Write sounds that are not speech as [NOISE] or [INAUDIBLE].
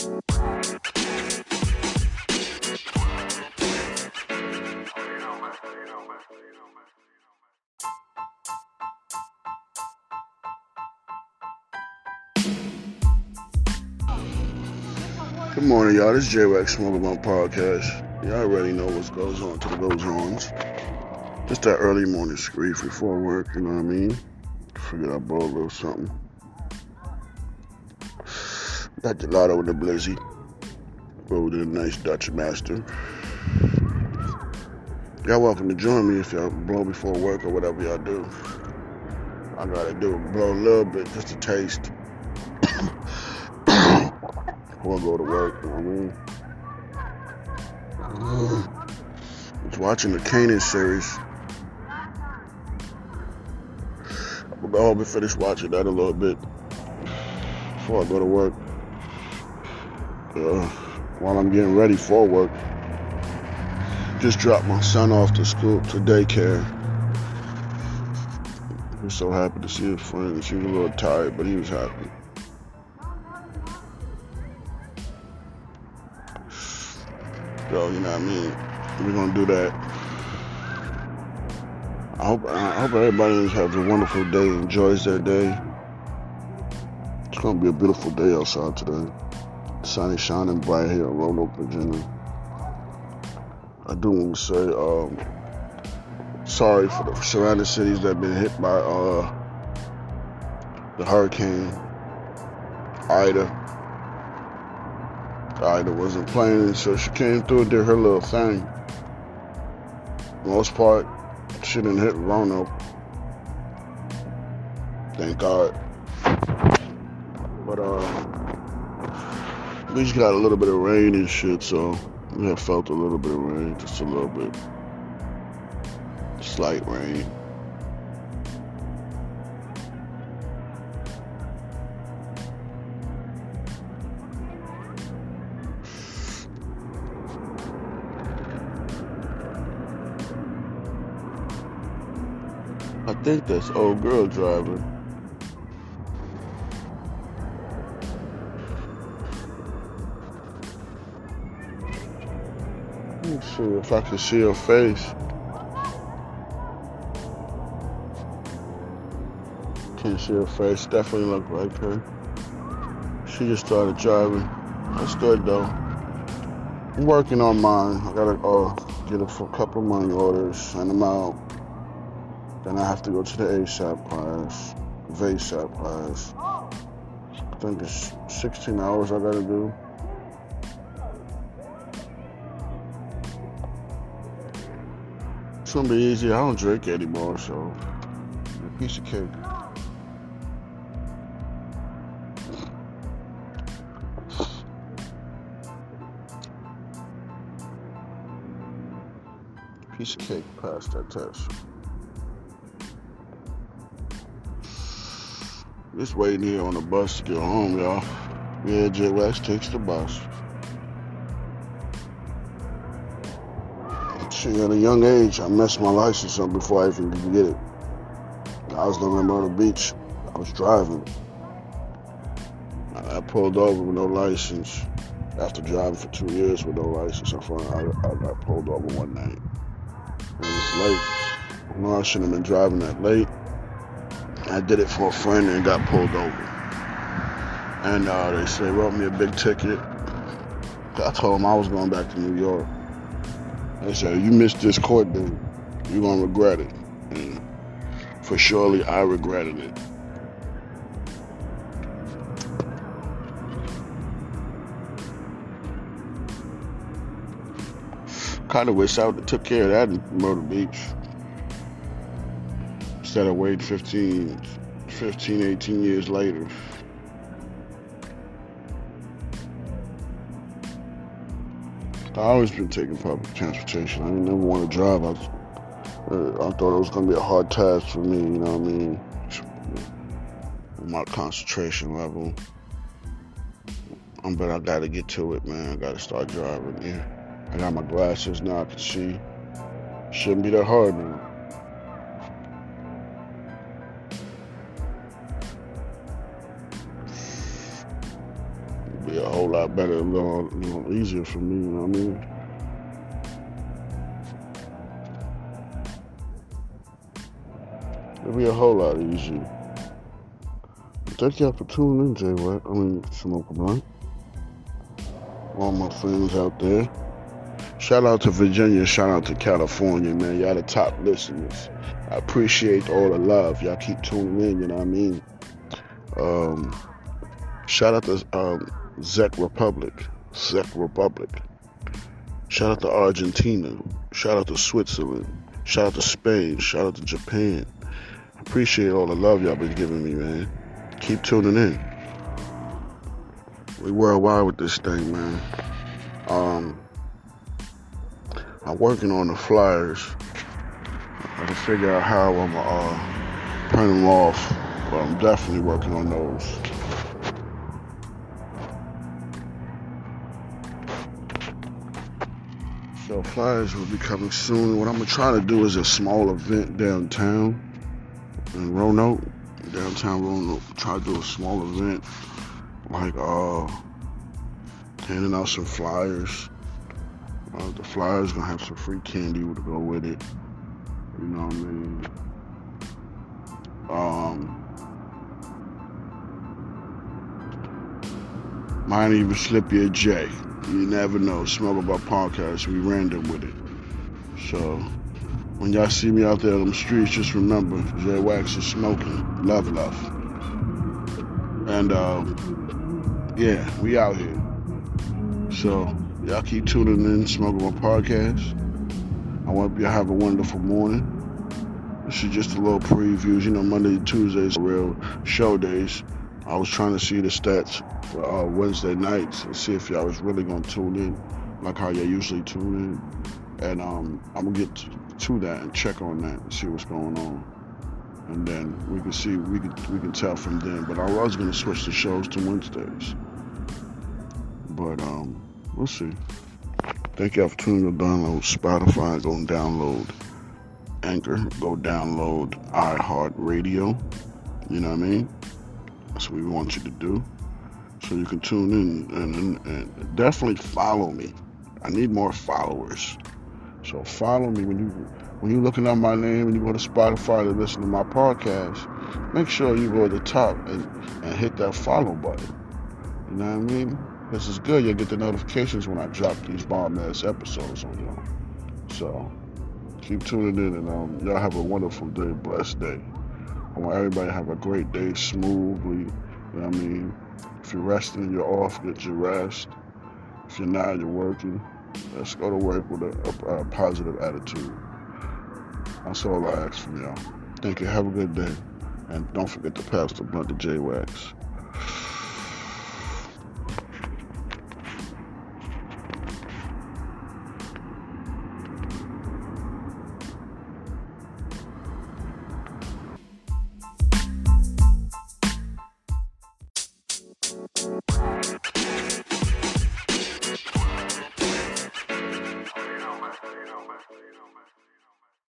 Good morning, y'all. This is J-Wax Smoking My Podcast. Y'all already know what goes on to the goes ons. Just that early morning screech before work, you know what I mean? Figured I'd blow a little something. Got gelato with the blizzy. Rolled in a nice Dutch Master. Y'all welcome to join me if y'all blow before work or whatever y'all do. I gotta do blow a little bit just to taste. [COUGHS] before I go to work, you know what I mean? I was watching the Kanan series. I'm gonna be finish watching that a little bit before I go to work. Uh, while I'm getting ready for work, just dropped my son off to school to daycare. He was so happy to see his friends. He was a little tired, but he was happy. So, you know what I mean? We're gonna do that. I hope I hope everybody has a wonderful day, enjoys their day. It's gonna be a beautiful day outside today. Sun is shining bright here in Roanoke, Virginia. I do want to say um, sorry for the surrounding cities that have been hit by uh, the hurricane Ida. Ida wasn't planning, so she came through and did her little thing. most part, she didn't hit Roanoke. Thank God. But uh, we just got a little bit of rain and shit, so we have felt a little bit of rain, just a little bit, slight rain. I think that's old girl driving. See if I can see her face. Can't see her face. Definitely look like her. She just started driving. That's good though. I'm working on mine. I gotta uh, get a couple of money orders, send them out. Then I have to go to the ASAP class, VASAP class. I think it's 16 hours I gotta do. It's gonna be easy. I don't drink anymore, so a piece of cake. Piece of cake passed that test. Just waiting here on the bus to get home, y'all. Yeah, J Wax takes the bus. At a young age, I messed my license up before I even could get it. I was living in Myrtle Beach. I was driving. I pulled over with no license. After driving for two years with no license, I found I, I got pulled over one night. It was late. I know I shouldn't have been driving that late. I did it for a friend and got pulled over. And uh, they said, wrote me a big ticket. I told them I was going back to New York. They said, you missed this court date. You're going to regret it. And for surely I regretted it. Kind of wish I would have took care of that in Myrtle Beach instead of waiting 15, 15, 18 years later. I always been taking public transportation. I didn't never want to drive. I, uh, I thought it was gonna be a hard task for me. You know what I mean? My concentration level. Um, but I gotta get to it, man. I gotta start driving. Yeah, I got my glasses now. I can see. Shouldn't be that hard now. Lot better, a little, easier for me. You know what I mean? It'd be a whole lot easier. Thank y'all for tuning in, Jay White. I mean, Smoke a Blunt. All my friends out there. Shout out to Virginia, shout out to California, man. Y'all the top listeners. I appreciate all the love. Y'all keep tuning in, you know what I mean? Um, shout out to um, Czech Republic. Czech Republic. Shout out to Argentina. Shout out to Switzerland. Shout out to Spain. Shout out to Japan. Appreciate all the love y'all been giving me, man. Keep tuning in. We worldwide with this thing, man. Um, I'm working on the flyers. I can figure out how I'm gonna uh, print them off, but I'm definitely working on those. So flyers will be coming soon. What I'm gonna try to do is a small event downtown in Roanoke, downtown Roanoke. Try to do a small event, like uh, handing out some flyers. Uh, the flyers gonna have some free candy to go with it. You know what I mean? Um, might even slip you a J. You never know. Smoke about podcast. We random with it. So when y'all see me out there on the streets, just remember J Wax is smoking. Love, love. And uh, yeah, we out here. So y'all keep tuning in, smoking my podcast. I hope y'all have a wonderful morning. This is just a little previews. You know, Monday Tuesdays real show days. I was trying to see the stats for uh, Wednesday nights and see if y'all was really gonna tune in, like how y'all usually tune in. And um, I'm gonna get to that and check on that and see what's going on. And then we can see we can we can tell from then. But I was gonna switch the shows to Wednesdays. But um, we'll see. Thank y'all for tuning in. Download Spotify. Go and download Anchor. Go download iHeartRadio. You know what I mean? That's what we want you to do. So you can tune in and, and, and definitely follow me. I need more followers. So follow me when you when you're looking at my name and you go to Spotify to listen to my podcast. Make sure you go to the top and, and hit that follow button. You know what I mean? This is good. You'll get the notifications when I drop these bomb ass episodes on y'all. So keep tuning in and um, y'all have a wonderful day, blessed day. I want everybody to have a great day smoothly. You know I mean? If you're resting, you're off, get your rest. If you're not, you're working. Let's go to work with a, a, a positive attitude. That's all I ask from y'all. Thank you. Have a good day. And don't forget to pass the blunt to J Wax.